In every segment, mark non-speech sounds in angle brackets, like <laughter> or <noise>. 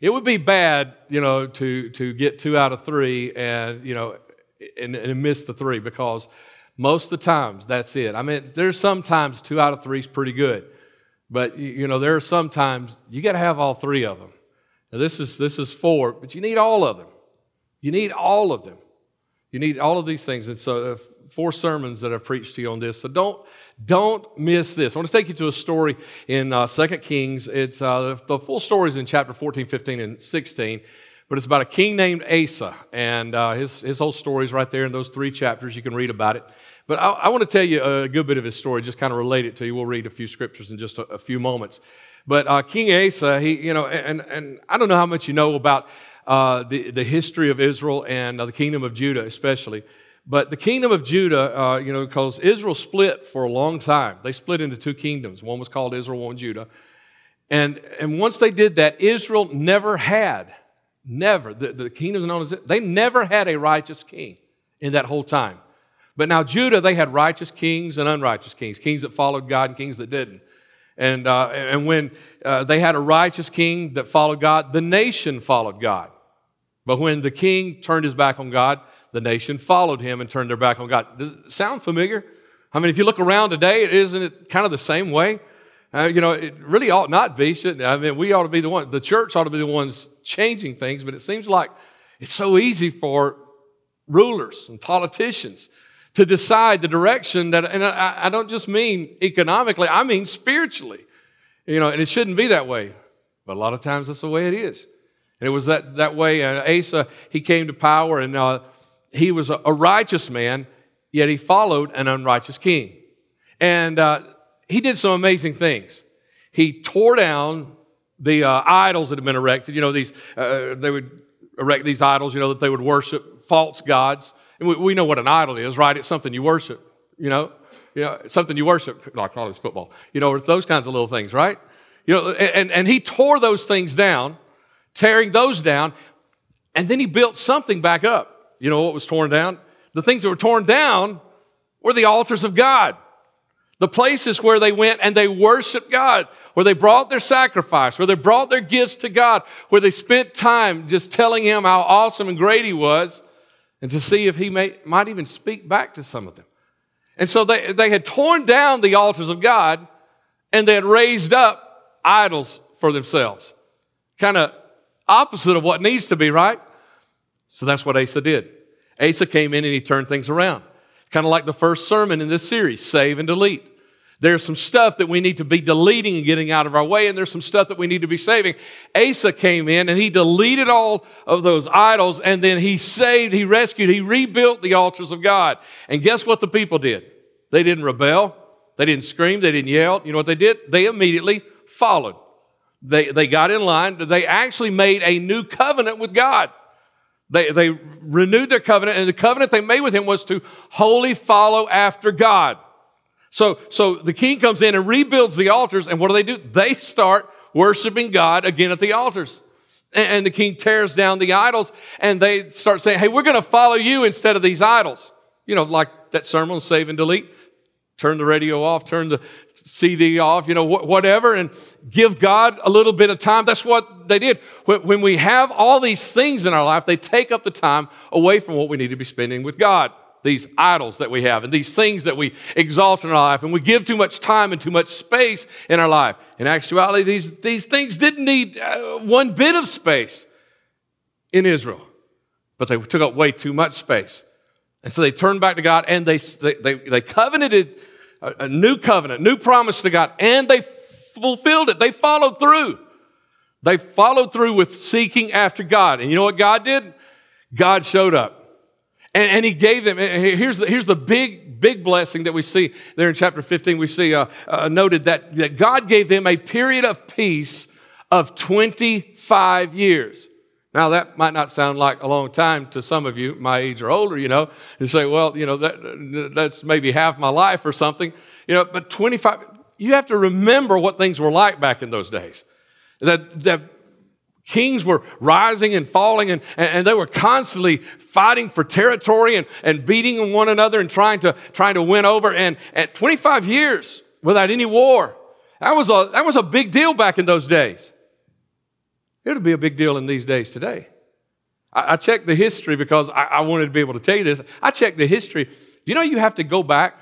It would be bad, you know, to, to get two out of three and, you know, and, and miss the three because most of the times that's it. I mean, there's sometimes two out of three is pretty good, but, you know, there are sometimes you got to have all three of them. Now, this is, this is four, but you need all of them. You need all of them. You need all of these things. And so, uh, four sermons that I've preached to you on this. So don't don't miss this. I want to take you to a story in uh, 2 Kings. It's uh, the full story is in chapter 14, 15, and 16. But it's about a king named Asa, and uh, his, his whole story is right there in those three chapters. You can read about it. But I, I want to tell you a good bit of his story, just kind of relate it to you. We'll read a few scriptures in just a, a few moments. But uh, King Asa, he, you know, and, and I don't know how much you know about uh, the, the history of Israel and uh, the kingdom of Judah, especially. But the kingdom of Judah, uh, you know, because Israel split for a long time. They split into two kingdoms. One was called Israel, one Judah. And, and once they did that, Israel never had, never, the, the kingdoms known as, they never had a righteous king in that whole time. But now Judah, they had righteous kings and unrighteous kings, kings that followed God and kings that didn't. And, uh, and when uh, they had a righteous king that followed God, the nation followed God. But when the king turned his back on God, the nation followed him and turned their back on God. Does it sound familiar? I mean, if you look around today, isn't it kind of the same way? Uh, you know, it really ought not be, shouldn't it? I mean, we ought to be the one, the church ought to be the ones changing things, but it seems like it's so easy for rulers and politicians to decide the direction that, and I, I don't just mean economically, I mean spiritually. You know, and it shouldn't be that way, but a lot of times that's the way it is. And it was that, that way. Uh, Asa, he came to power and uh, he was a, a, righteous man, yet he followed an unrighteous king. And uh, he did some amazing things. He tore down the uh, idols that had been erected. You know, these, uh, they would erect these idols, you know, that they would worship false gods. And we, we know what an idol is, right? It's something you worship, you know, you know something you worship, like college football, you know, those kinds of little things, right? You know, and, and he tore those things down tearing those down, and then he built something back up. You know what was torn down? The things that were torn down were the altars of God. The places where they went and they worshiped God, where they brought their sacrifice, where they brought their gifts to God, where they spent time just telling Him how awesome and great He was, and to see if He may, might even speak back to some of them. And so they, they had torn down the altars of God and they had raised up idols for themselves. Kind of opposite of what needs to be, right? So that's what Asa did. Asa came in and he turned things around. Kind of like the first sermon in this series save and delete. There's some stuff that we need to be deleting and getting out of our way, and there's some stuff that we need to be saving. Asa came in and he deleted all of those idols, and then he saved, he rescued, he rebuilt the altars of God. And guess what the people did? They didn't rebel, they didn't scream, they didn't yell. You know what they did? They immediately followed. They, they got in line. They actually made a new covenant with God. They, they renewed their covenant, and the covenant they made with him was to wholly follow after God. So, so the king comes in and rebuilds the altars, and what do they do? They start worshiping God again at the altars. And, and the king tears down the idols, and they start saying, Hey, we're going to follow you instead of these idols. You know, like that sermon, save and delete turn the radio off, turn the CD off, you know, wh- whatever, and give God a little bit of time. That's what they did. When we have all these things in our life, they take up the time away from what we need to be spending with God. These idols that we have and these things that we exalt in our life, and we give too much time and too much space in our life. In actuality, these, these things didn't need uh, one bit of space in Israel, but they took up way too much space. And so they turned back to God and they, they, they, covenanted a, a new covenant, new promise to God, and they fulfilled it. They followed through. They followed through with seeking after God. And you know what God did? God showed up. And, and he gave them, here's the, here's the big, big blessing that we see there in chapter 15. We see uh, uh, noted that, that God gave them a period of peace of 25 years. Now, that might not sound like a long time to some of you, my age or older, you know, and say, well, you know, that, that's maybe half my life or something. You know, but 25, you have to remember what things were like back in those days. That, that kings were rising and falling, and, and they were constantly fighting for territory and, and beating one another and trying to, trying to win over. And at 25 years without any war, that was, a, that was a big deal back in those days. It'll be a big deal in these days today. I, I checked the history because I, I wanted to be able to tell you this. I checked the history. Do you know you have to go back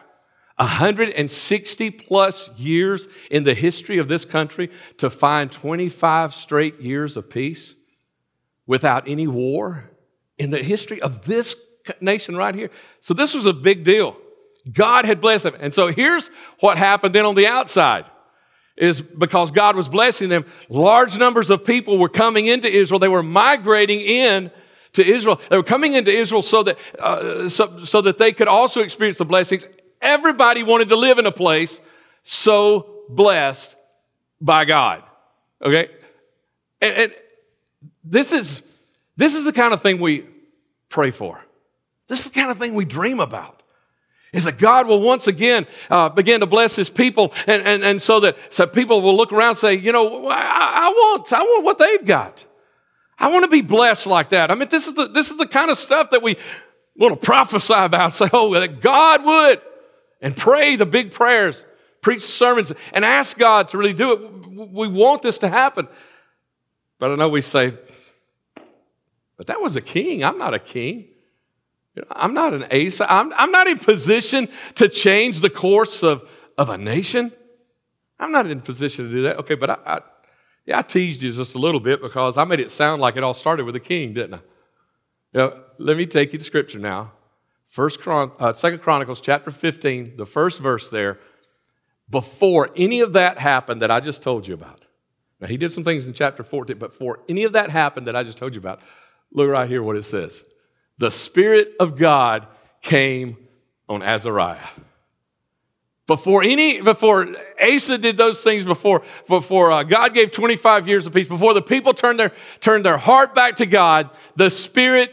160 plus years in the history of this country to find 25 straight years of peace without any war in the history of this nation right here. So this was a big deal. God had blessed them. And so here's what happened then on the outside is because God was blessing them, large numbers of people were coming into Israel. They were migrating in to Israel. They were coming into Israel so that, uh, so, so that they could also experience the blessings. Everybody wanted to live in a place so blessed by God. Okay? And, and this is this is the kind of thing we pray for. This is the kind of thing we dream about. Is that God will once again uh, begin to bless His people, and, and, and so that so people will look around and say, you know, I, I want I want what they've got. I want to be blessed like that. I mean, this is the this is the kind of stuff that we want to prophesy about. <laughs> Say, oh, that God would, and pray the big prayers, preach sermons, and ask God to really do it. We want this to happen. But I know we say, but that was a king. I'm not a king. I'm not an Asa. I'm, I'm not in position to change the course of, of a nation. I'm not in position to do that. Okay, but I, I, yeah, I teased you just a little bit because I made it sound like it all started with a king, didn't I? You know, let me take you to scripture now. First Chron- uh, Second Chronicles chapter 15, the first verse there. Before any of that happened that I just told you about. Now, he did some things in chapter 14, but before any of that happened that I just told you about, look right here what it says the Spirit of God came on Azariah. Before any, before Asa did those things, before, before uh, God gave 25 years of peace, before the people turned their, turned their heart back to God, the Spirit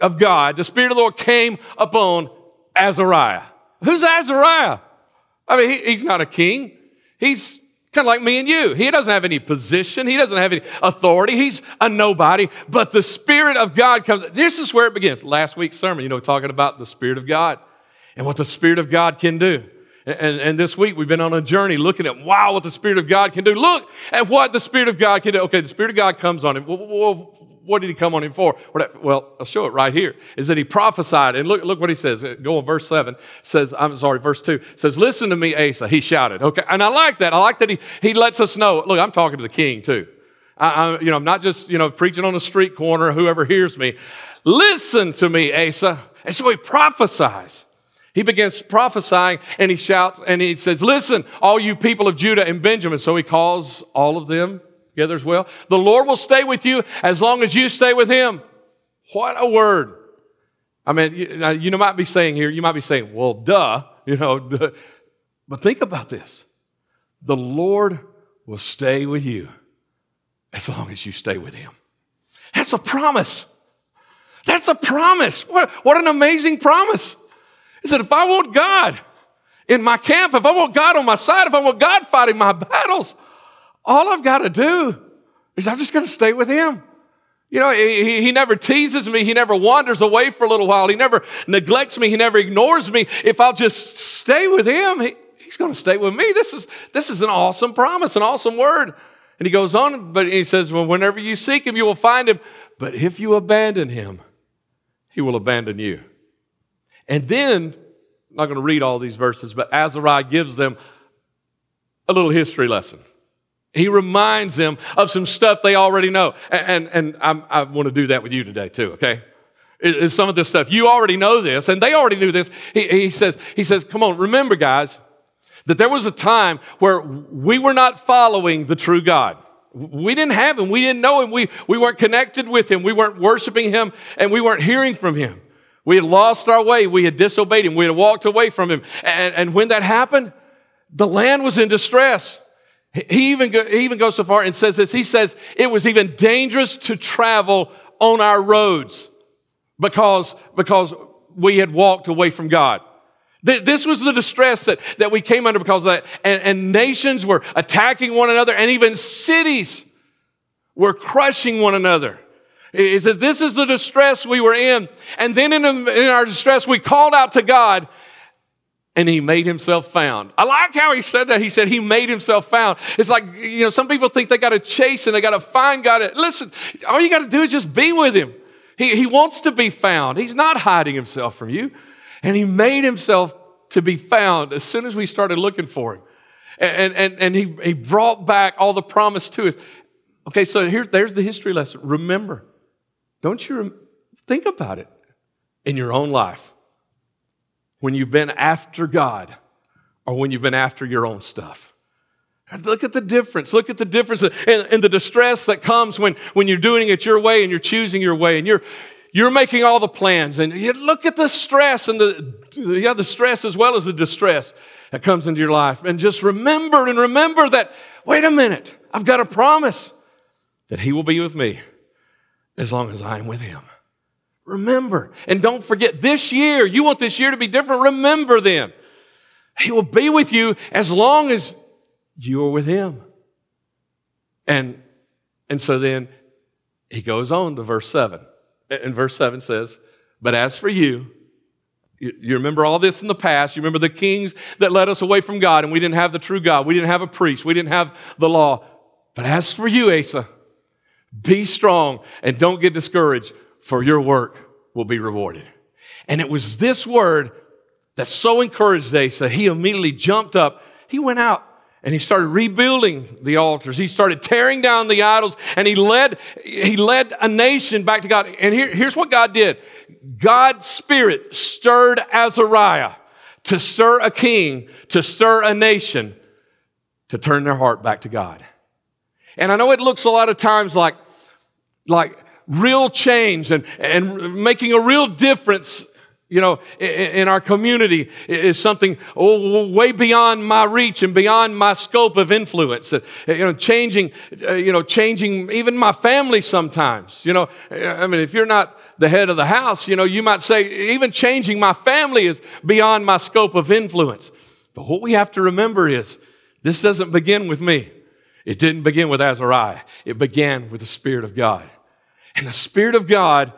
of God, the Spirit of the Lord came upon Azariah. Who's Azariah? I mean, he, he's not a king. He's Kind of like me and you. He doesn't have any position. He doesn't have any authority. He's a nobody. But the Spirit of God comes. This is where it begins. Last week's sermon, you know, talking about the Spirit of God and what the Spirit of God can do. And, and, this week we've been on a journey looking at, wow, what the Spirit of God can do. Look at what the Spirit of God can do. Okay, the Spirit of God comes on him. What did he come on him for? Well, I'll show it right here. Is that he prophesied. And look, look what he says. Uh, go on verse 7. Says, I'm sorry, verse 2 says, Listen to me, Asa. He shouted. Okay. And I like that. I like that he, he lets us know. Look, I'm talking to the king too. I, I, you know, I'm not just, you know, preaching on the street corner, whoever hears me. Listen to me, Asa. And so he prophesies. He begins prophesying and he shouts and he says, Listen, all you people of Judah and Benjamin. So he calls all of them together as well. The Lord will stay with you as long as you stay with Him. What a word. I mean, you, you might be saying here, you might be saying, well, duh, <laughs> you know, duh. but think about this. The Lord will stay with you as long as you stay with Him. That's a promise. That's a promise. What, what an amazing promise. Is that if I want God in my camp, if I want God on my side, if I want God fighting my <laughs> battles, all I've got to do is I'm just going to stay with him. You know, he, he never teases me. He never wanders away for a little while. He never neglects me. He never ignores me. If I'll just stay with him, he, he's going to stay with me. This is, this is an awesome promise, an awesome word. And he goes on, but he says, well, whenever you seek him, you will find him. But if you abandon him, he will abandon you. And then, I'm not going to read all these verses, but Azariah gives them a little history lesson. He reminds them of some stuff they already know. And, and, and i want to do that with you today, too, okay? It's some of this stuff. You already know this, and they already knew this. He, he, says, he says, Come on, remember, guys, that there was a time where we were not following the true God. We didn't have him. We didn't know him. We, we weren't connected with him. We weren't worshiping him, and we weren't hearing from him. We had lost our way. We had disobeyed him. We had walked away from him. And, and when that happened, the land was in distress. He even, he even goes so far and says this. He says it was even dangerous to travel on our roads because, because we had walked away from God. This was the distress that, that we came under because of that. And, and nations were attacking one another, and even cities were crushing one another. He said, This is the distress we were in. And then in, in our distress, we called out to God, and he made himself found. I like how he said that. He said he made himself found. It's like, you know, some people think they got to chase and they got to find God. Listen, all you got to do is just be with him. He, he wants to be found. He's not hiding himself from you. And he made himself to be found as soon as we started looking for him. And, and, and he, he brought back all the promise to us. Okay, so here, there's the history lesson. Remember, don't you rem- think about it in your own life when you've been after God or when you've been after your own stuff. And look at the difference. Look at the difference and the distress that comes when, when you're doing it your way and you're choosing your way and you're, you're making all the plans. And you look at the stress and the, yeah, the stress as well as the distress that comes into your life. And just remember and remember that, wait a minute, I've got a promise that He will be with me as long as I am with Him. Remember. And don't forget this year, you want this year to be different. Remember then. He will be with you as long as you are with Him. And, and so then he goes on to verse 7. And verse 7 says, But as for you, you remember all this in the past. You remember the kings that led us away from God, and we didn't have the true God. We didn't have a priest. We didn't have the law. But as for you, Asa, be strong and don't get discouraged, for your work will be rewarded. And it was this word that so encouraged Asa. He immediately jumped up. He went out and he started rebuilding the altars. He started tearing down the idols and he led, he led a nation back to God. And here, here's what God did. God's spirit stirred Azariah to stir a king, to stir a nation, to turn their heart back to God. And I know it looks a lot of times like, like real change and, and making a real difference you know, in our community is something oh, way beyond my reach and beyond my scope of influence. Uh, you know, changing, uh, you know, changing even my family sometimes. You know, I mean, if you're not the head of the house, you know, you might say even changing my family is beyond my scope of influence. But what we have to remember is this doesn't begin with me. It didn't begin with Azariah. It began with the Spirit of God. And the Spirit of God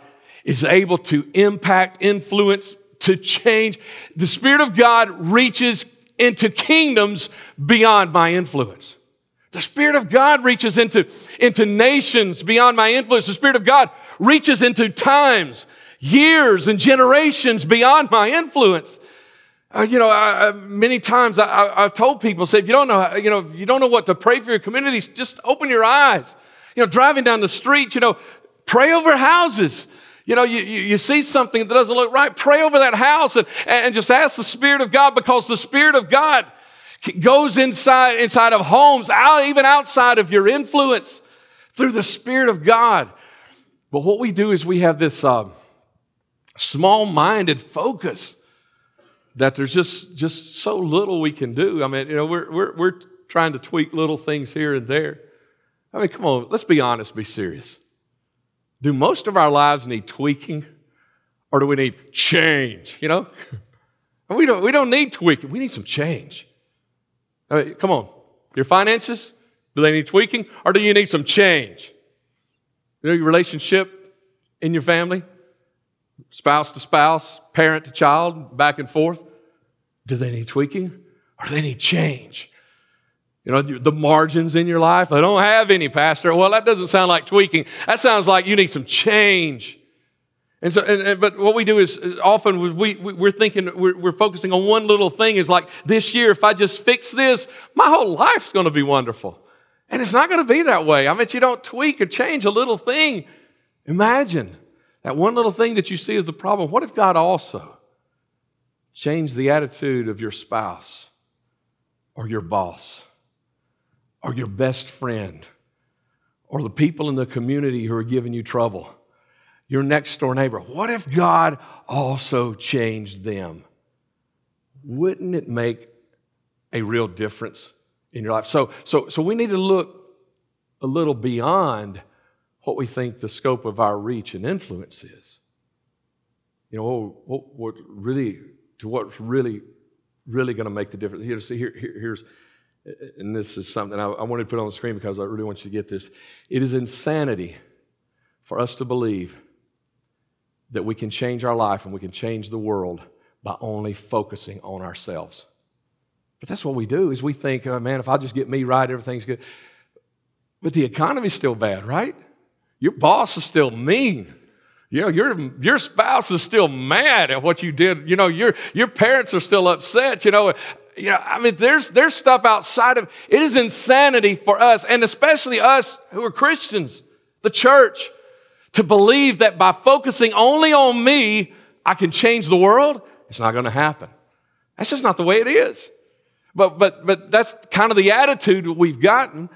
is able to impact, influence, to change. The Spirit of God reaches into kingdoms beyond my influence. The Spirit of God reaches into, into nations beyond my influence. The Spirit of God reaches into times, years, and generations beyond my influence. Uh, you know, I, I, many times I, have told people, say, if you don't know, you know, you don't know what to pray for your communities, just open your eyes. You know, driving down the street, you know, pray over houses. You know, you, you, see something that doesn't look right, pray over that house and, and just ask the Spirit of God because the Spirit of God goes inside, inside of homes, out, even outside of your influence through the Spirit of God. But what we do is we have this uh, small minded focus that there's just, just so little we can do. I mean, you know, we're, we're, we're trying to tweak little things here and there. I mean, come on, let's be honest, be serious. Do most of our lives need tweaking or do we need change? You know? <laughs> we, don't, we don't need tweaking, we need some change. I mean, come on. Your finances, do they need tweaking or do you need some change? You know, your relationship in your family, spouse to spouse, parent to child, back and forth, do they need tweaking or do they need change? You know, the margins in your life, I don't have any, Pastor. Well, that doesn't sound like tweaking. That sounds like you need some change. And so, and, and, but what we do is often we, we, are thinking, we're, we're focusing on one little thing is like this year, if I just fix this, my whole life's going to be wonderful. And it's not going to be that way. I mean, you don't tweak or change a little thing. Imagine that one little thing that you see as the problem. What if God also changed the attitude of your spouse or your boss? Or your best friend or the people in the community who are giving you trouble, your next door neighbor. What if God also changed them? Wouldn't it make a real difference in your life? So, so, so we need to look a little beyond what we think the scope of our reach and influence is. You know, what, what really, to what's really, really going to make the difference. Here, see, here, here, here's, and this is something I, I wanted to put on the screen because I really want you to get this. It is insanity for us to believe that we can change our life and we can change the world by only focusing on ourselves. But that's what we do is we think, oh, man, if I just get me right, everything's good. But the economy's still bad, right? Your boss is still mean. You know, your, your spouse is still mad at what you did. You know, your, your parents are still upset. You know, you know, I mean, there's, there's stuff outside of it is insanity for us, and especially us who are Christians, the church, to believe that by focusing only on me, I can change the world. It's not going to happen. That's just not the way it is. But, but, but that's kind of the attitude we've gotten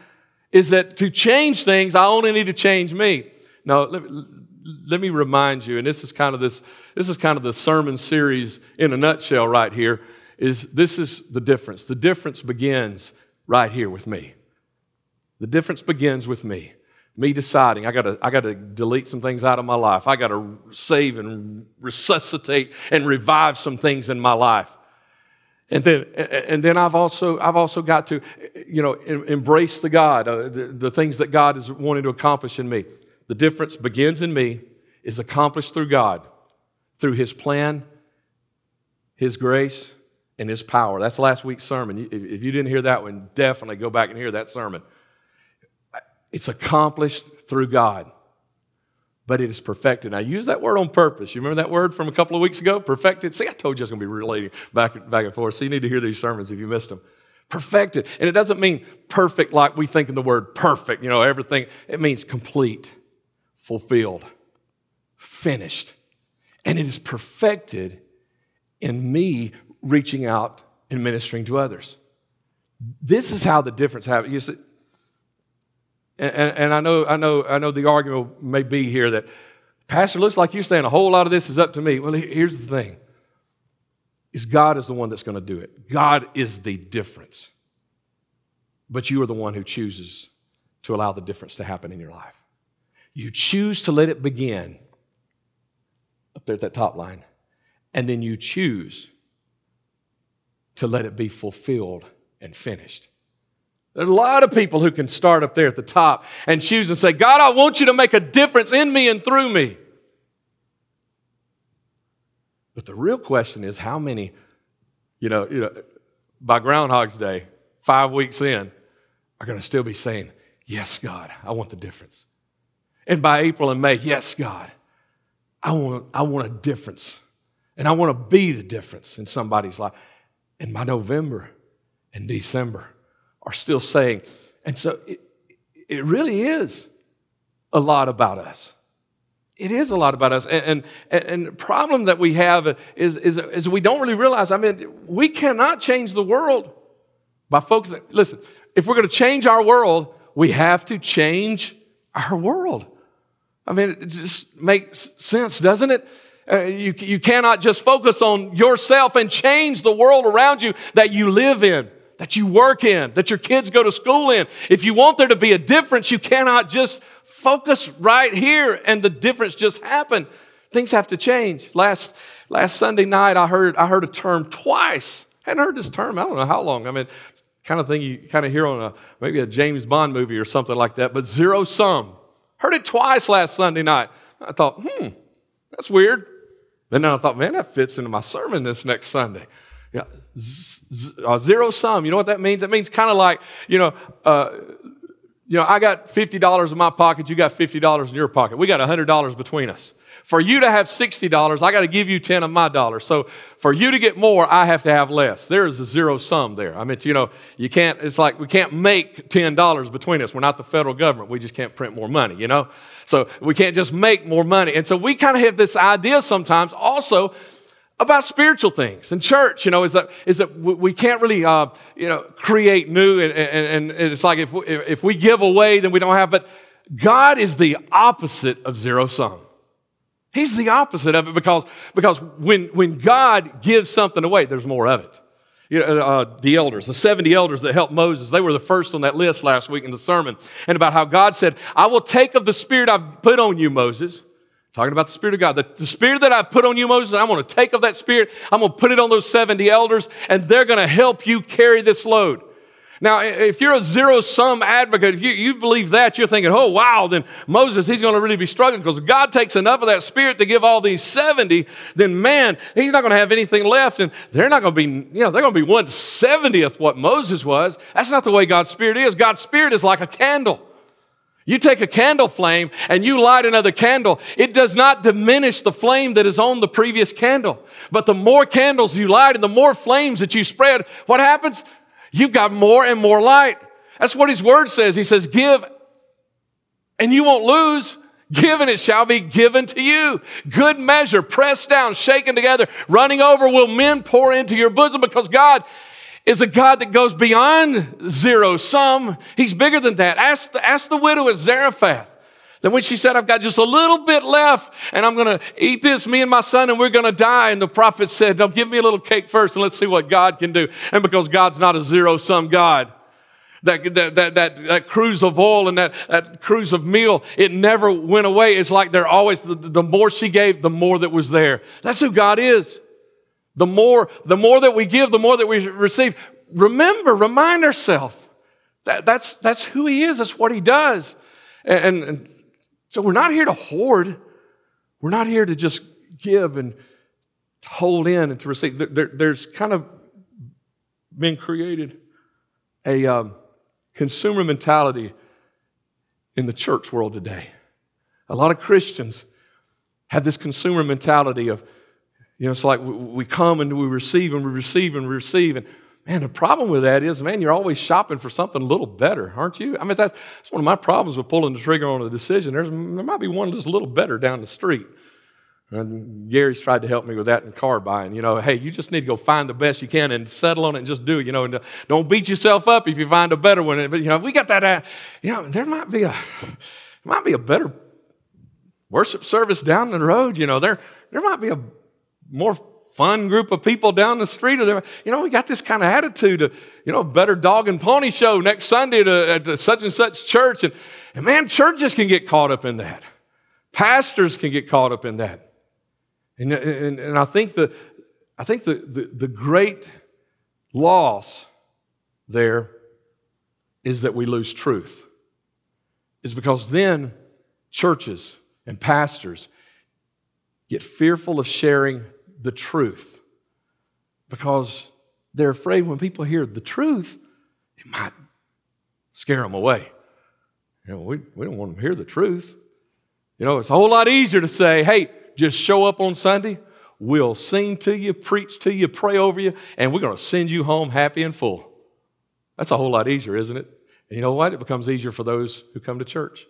is that to change things, I only need to change me. Now, let me, let me remind you, and this is kind of this, this is kind of the sermon series in a nutshell right here, is this is the difference. The difference begins right here with me. The difference begins with me. Me deciding I gotta, I gotta delete some things out of my life. I gotta save and resuscitate and revive some things in my life. And then, and then I've also, I've also got to, you know, embrace the God, uh, the, the things that God is wanting to accomplish in me. The difference begins in me, is accomplished through God, through His plan, His grace, and His power. That's last week's sermon. If you didn't hear that one, definitely go back and hear that sermon. It's accomplished through God but it is perfected. I use that word on purpose. You remember that word from a couple of weeks ago? Perfected. See, I told you I was going to be relating back, back and forth. So you need to hear these sermons if you missed them. Perfected. And it doesn't mean perfect like we think in the word perfect, you know, everything. It means complete, fulfilled, finished. And it is perfected in me reaching out and ministering to others. This is how the difference happens. You see, and, and, I know, I know, I know the argument may be here that, Pastor, looks like you're saying a whole lot of this is up to me. Well, here's the thing: is God is the one that's going to do it. God is the difference. But you are the one who chooses to allow the difference to happen in your life. You choose to let it begin up there at that top line, and then you choose to let it be fulfilled and finished. There's a lot of people who can start up there at the top and choose and say, God, I want you to make a difference in me and through me. But the real question is how many, you know, you know by Groundhog's Day, five weeks in, are going to still be saying, Yes, God, I want the difference. And by April and May, yes, God, I want, I want a difference. And I want to be the difference in somebody's life. And my November and December, are still saying. And so it, it really is a lot about us. It is a lot about us. And, and, and the problem that we have is, is, is we don't really realize, I mean, we cannot change the world by focusing. Listen, if we're going to change our world, we have to change our world. I mean, it just makes sense, doesn't it? Uh, you, you cannot just focus on yourself and change the world around you that you live in that you work in, that your kids go to school in. If you want there to be a difference, you cannot just focus right here and the difference just happen. Things have to change. Last, last Sunday night, I heard, I heard a term twice. I hadn't heard this term, I don't know how long. I mean, kind of thing you kind of hear on a, maybe a James Bond movie or something like that, but zero sum. Heard it twice last Sunday night. I thought, hmm, that's weird. Then I thought, man, that fits into my sermon this next Sunday. Yeah, z- z- uh, zero sum. You know what that means? It means kind of like, you know, uh, you know, I got $50 in my pocket, you got $50 in your pocket. We got $100 between us. For you to have $60, I got to give you 10 of my dollars. So for you to get more, I have to have less. There is a zero sum there. I mean, you know, you can't, it's like we can't make $10 between us. We're not the federal government. We just can't print more money, you know? So we can't just make more money. And so we kind of have this idea sometimes also about spiritual things. And church you know is that is that we can't really uh, you know create new and, and, and it's like if we, if we give away then we don't have but god is the opposite of zero sum. He's the opposite of it because because when when god gives something away there's more of it. You know, uh, the elders, the 70 elders that helped Moses, they were the first on that list last week in the sermon. And about how God said, I will take of the spirit I've put on you, Moses, Talking about the Spirit of God. The, the Spirit that I've put on you, Moses, I'm going to take of that Spirit. I'm going to put it on those 70 elders, and they're going to help you carry this load. Now, if you're a zero sum advocate, if you, you believe that, you're thinking, oh, wow, then Moses, he's going to really be struggling because God takes enough of that spirit to give all these 70, then man, he's not going to have anything left. And they're not going to be, you know, they're going to be 170th what Moses was. That's not the way God's spirit is. God's spirit is like a candle. You take a candle flame and you light another candle, it does not diminish the flame that is on the previous candle. But the more candles you light and the more flames that you spread, what happens? You've got more and more light. That's what his word says. He says, Give and you won't lose. Give and it shall be given to you. Good measure, pressed down, shaken together, running over will men pour into your bosom because God is a God that goes beyond zero sum. He's bigger than that. Ask the, ask the widow at Zarephath. That when she said, I've got just a little bit left and I'm going to eat this, me and my son, and we're going to die. And the prophet said, Don't give me a little cake first and let's see what God can do. And because God's not a zero sum God, that, that, that, that, cruse of oil and that, that cruse of meal, it never went away. It's like they're always, the, the more she gave, the more that was there. That's who God is. The more, the more that we give, the more that we receive. Remember, remind ourselves that that's, that's who He is. That's what He does. And, and, so we're not here to hoard. We're not here to just give and hold in and to receive. There, there's kind of been created a um, consumer mentality in the church world today. A lot of Christians have this consumer mentality of, you know, it's like we come and we receive and we receive and we receive. And Man, the problem with that is, man, you're always shopping for something a little better, aren't you? I mean, that's, one of my problems with pulling the trigger on a decision. There's, there might be one just a little better down the street. And Gary's tried to help me with that in car buying. You know, hey, you just need to go find the best you can and settle on it and just do it. You know, and don't beat yourself up if you find a better one. But you know, we got that. Uh, you know, there might be a might be a better worship service down the road. You know, there there might be a more fun group of people down the street. Or you know, we got this kind of attitude of, you know, better dog and pony show next Sunday to, at such and such church. And, and man, churches can get caught up in that. Pastors can get caught up in that. And, and, and I think, the, I think the, the, the great loss there is that we lose truth. Is because then churches and pastors get fearful of sharing the truth because they're afraid when people hear the truth, it might scare them away. You know, we, we don't want them to hear the truth. You know, it's a whole lot easier to say, hey, just show up on Sunday. We'll sing to you, preach to you, pray over you, and we're going to send you home happy and full. That's a whole lot easier, isn't it? And you know what? It becomes easier for those who come to church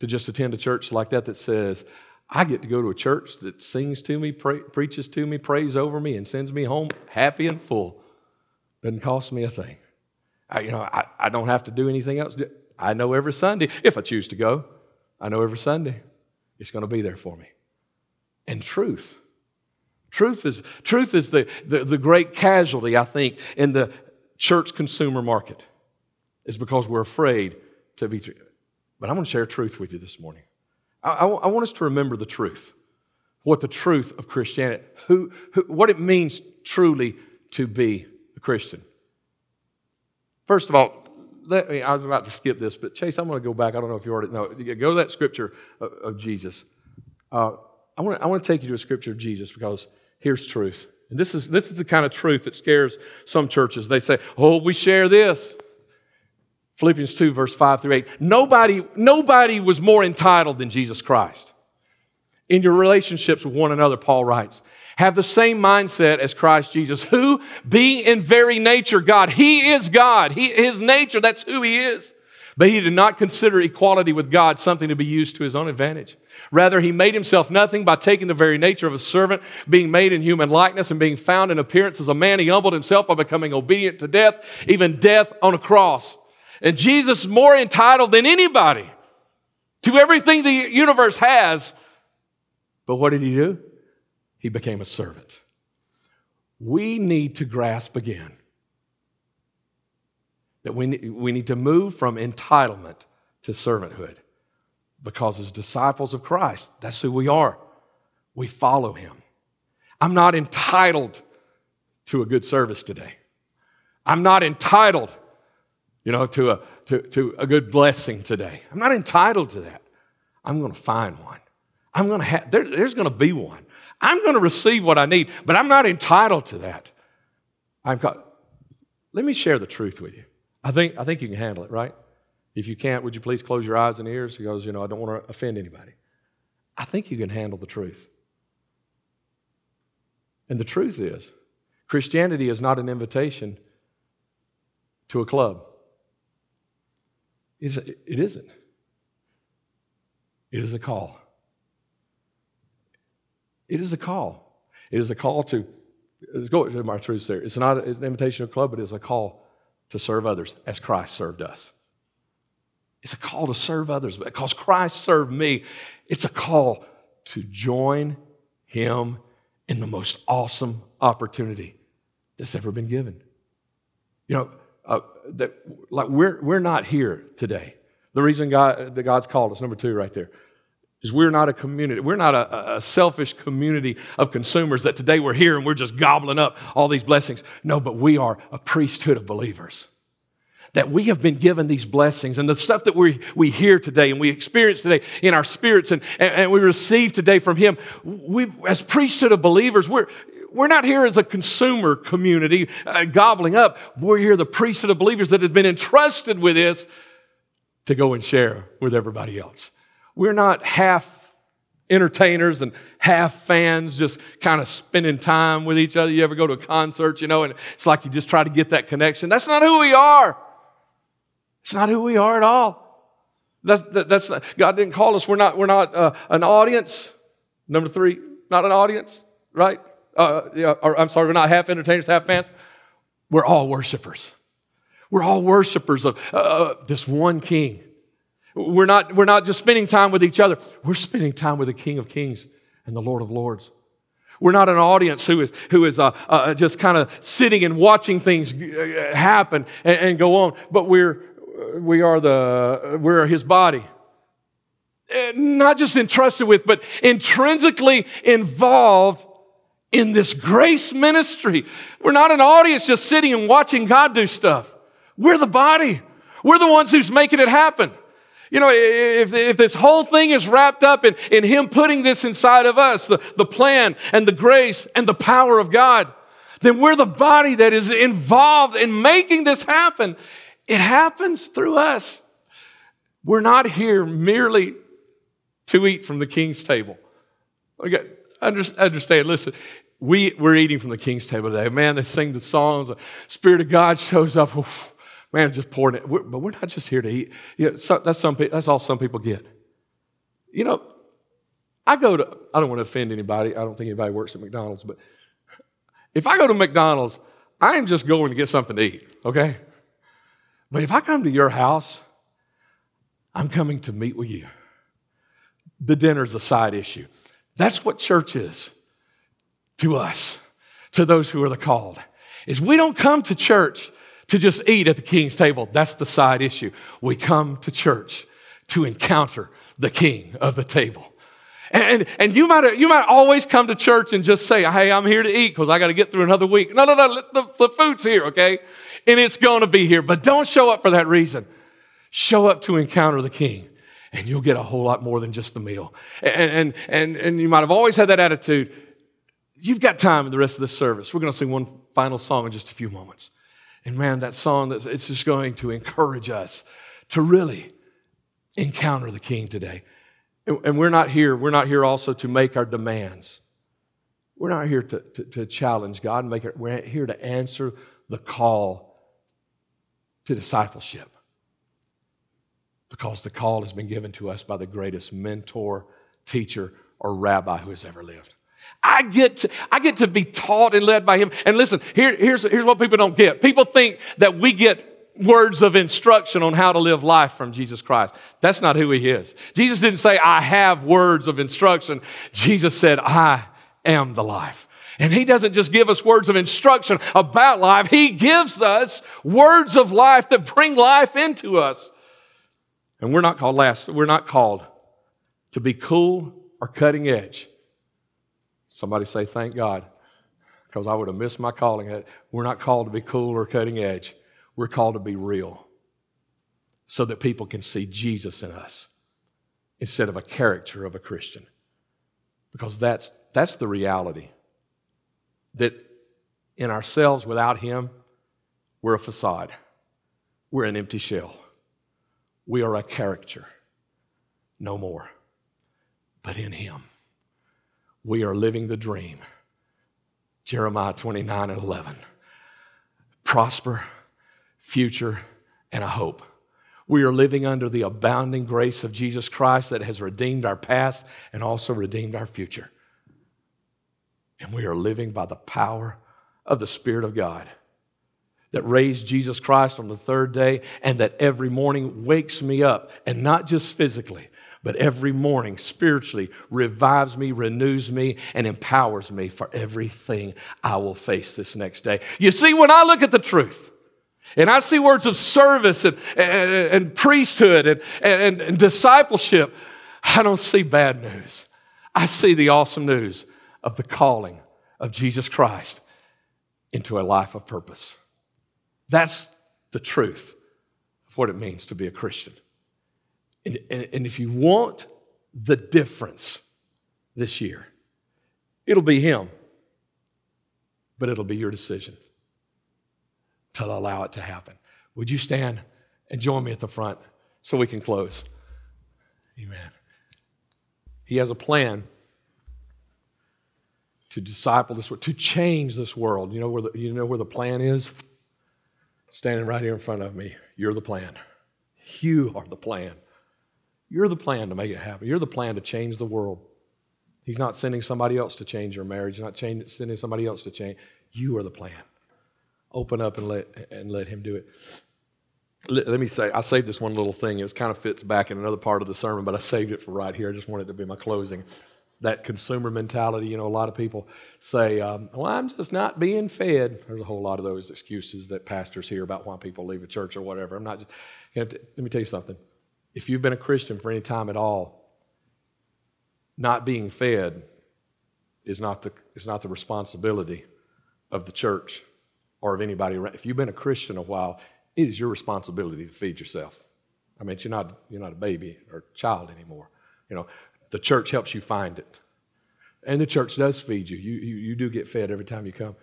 to just attend a church like that that says, I get to go to a church that sings to me, preaches to me, prays over me, and sends me home happy and full. Doesn't cost me a thing. I, you know, I, I don't have to do anything else. I know every Sunday, if I choose to go, I know every Sunday it's going to be there for me. And truth. Truth is, truth is the, the, the great casualty, I think, in the church consumer market, is because we're afraid to be. But I'm going to share truth with you this morning. I, I, want us to remember the truth, what the truth of Christianity, who, who, what it means truly to be a Christian. First of all, let me, I was about to skip this, but Chase, I'm going to go back. I don't know if you already know. Go to that scripture of, of Jesus. Uh, I, want to, I want to take you to a scripture of Jesus because here's truth. And this is, this is the kind of truth that scares some churches. They say, oh, we share this. Philippians 2, verse 5 through 8. Nobody, nobody was more entitled than Jesus Christ. In your relationships with one another, Paul writes, have the same mindset as Christ Jesus, who, being in very nature God, He is God. He, his nature, that's who He is. But He did not consider equality with God something to be used to His own advantage. Rather, He made Himself nothing by taking the very nature of a servant, being made in human likeness, and being found in appearance as a man. He humbled Himself by becoming obedient to death, even death on a cross. And Jesus more entitled than anybody to everything the universe has. But what did he do? He became a servant. We need to grasp again that we, we need to move from entitlement to servanthood because as disciples of Christ, that's who we are. We follow him. I'm not entitled to a good service today. I'm not entitled you know, to a, to, to a good blessing today. I'm not entitled to that. I'm going to find one. I'm going to have, there, there's going to be one. I'm going to receive what I need, but I'm not entitled to that. I've got, let me share the truth with you. I think, I think you can handle it, right? If you can't, would you please close your eyes and ears? He goes, you know, I don't want to offend anybody. I think you can handle the truth. And the truth is, Christianity is not an invitation to a club. It isn't. It is a call. It is a call. It is a call to, let's go to my truth there. It's not an invitation to club, but it is a call to serve others as Christ served us. It's a call to serve others because Christ served me. It's a call to join Him in the most awesome opportunity that's ever been given. You know, uh, that like we're we're not here today. The reason God that God's called us, number two, right there, is we're not a community. We're not a, a, selfish community of consumers that today we're here and we're just gobbling up all these blessings. No, but we are a priesthood of believers that we have been given these blessings and the stuff that we, we hear today and we experience today in our spirits and, and, and we receive today from Him. We, as priesthood of believers, we're, we're not here as a consumer community uh, gobbling up. We're here, the priesthood of believers that has been entrusted with this to go and share with everybody else. We're not half entertainers and half fans just kind of spending time with each other. You ever go to a concert, you know, and it's like you just try to get that connection. That's not who we are. It's not who we are at all. That's, that, that's not, God didn't call us. We're not, we're not uh, an audience. Number three, not an audience, right? Uh, or, I'm sorry, we're not half entertainers, half fans. We're all worshipers. We're all worshipers of uh, uh, this one King. We're not, we're not just spending time with each other. We're spending time with the King of Kings and the Lord of Lords. We're not an audience who is, who is uh, uh, just kind of sitting and watching things uh, happen and, and, go on, but we're, we are the, we're his body. Eh, not just entrusted with, but intrinsically involved in this grace ministry. We're not an audience just sitting and watching God do stuff. We're the body. We're the ones who's making it happen. You know, if, if this whole thing is wrapped up in, in Him putting this inside of us, the, the plan and the grace and the power of God, then we're the body that is involved in making this happen. It happens through us. We're not here merely to eat from the king's table. Okay, understand, listen, we, we're eating from the king's table today. Man, they sing the songs, the Spirit of God shows up. man, just pouring it. We're, but we're not just here to eat. You know, so, that's, some, that's all some people get. You know, I go to, I don't want to offend anybody. I don't think anybody works at McDonald's, but if I go to McDonald's, I am just going to get something to eat, okay? But if I come to your house, I'm coming to meet with you. The dinner's a side issue. That's what church is to us, to those who are the called. Is we don't come to church to just eat at the king's table. That's the side issue. We come to church to encounter the king of the table. And, and you, might, you might always come to church and just say, hey, I'm here to eat because I got to get through another week. No, no, no, the, the food's here, okay? and it's going to be here. But don't show up for that reason. Show up to encounter the King, and you'll get a whole lot more than just the meal. And, and, and, and you might have always had that attitude. You've got time in the rest of this service. We're going to sing one final song in just a few moments. And man, that song, it's just going to encourage us to really encounter the King today. And we're not here, we're not here also to make our demands. We're not here to, to, to challenge God make it, we're here to answer the call to discipleship because the call has been given to us by the greatest mentor, teacher, or rabbi who has ever lived. I get to, I get to be taught and led by him. And listen, here, here's, here's what people don't get. People think that we get words of instruction on how to live life from Jesus Christ. That's not who he is. Jesus didn't say, I have words of instruction. Jesus said, I am the life. And he doesn't just give us words of instruction about life, he gives us words of life that bring life into us. And we're not called last, we're not called to be cool or cutting edge. Somebody say, thank God, because I would have missed my calling. We're not called to be cool or cutting edge. We're called to be real. so that people can see Jesus in us instead of a character of a Christian. Because that's, that's the reality. That in ourselves, without Him, we're a facade, we're an empty shell. We are a character, no more. But in Him, we are living the dream. Jeremiah 29 and 11. Prosper, future, and a hope. We are living under the abounding grace of Jesus Christ that has redeemed our past and also redeemed our future. And we are living by the power of the Spirit of God that raised Jesus Christ on the third day and that every morning wakes me up, and not just physically, but every morning spiritually revives me, renews me, and empowers me for everything I will face this next day. You see, when I look at the truth, and I see words of service and, and, and priesthood and, and, and discipleship, I don't see bad news. I see the awesome news of the calling of Jesus Christ into a life of purpose. That's the truth of what it means to be a Christian. And, and, and, if you want the difference this year, it'll be Him, but it'll be your decision to allow it to happen. Would you stand and join me at the front so we can close? Amen. He has a plan to disciple this world, to change this world. You know where the, you know where the plan is? Standing right here in front of me. You're the plan. You are the plan. You're the plan to make it happen. You're the plan to change the world. He's not sending somebody else to change your marriage. He's not change, sending somebody else to change. You are the plan. Open up and let, and let Him do it. Let, let me say, I saved this one little thing. It kind of fits back in another part of the sermon, but I saved it for right here. I just wanted it to be my closing that consumer mentality. You know, a lot of people say, um, well, I'm just not being fed. There's a whole lot of those excuses that pastors hear about why people leave a church or whatever. I'm not just, let me tell you something. If you've been a Christian for any time at all, not being fed is not the, is not the responsibility of the church or of anybody around. If you've been a Christian a while, it is your responsibility to feed yourself. I mean, you're not, you're not a baby or child anymore. You know, the church helps you find it. And the church does feed you. You, you, you do get fed every time you come.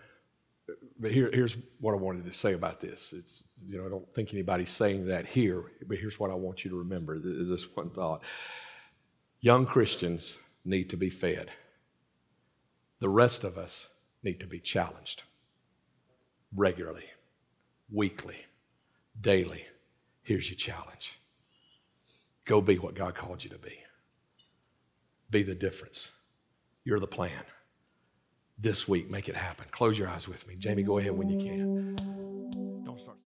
But here, here's what I wanted to say about this. It's, you know, I don't think anybody's saying that here, but here's what I want you to remember is this one thought. Young Christians need to be fed. The rest of us need to be challenged regularly, weekly, daily. Here's your challenge go be what God called you to be be the difference. You're the plan. This week, make it happen. Close your eyes with me. Jamie, go ahead when you can. Don't start.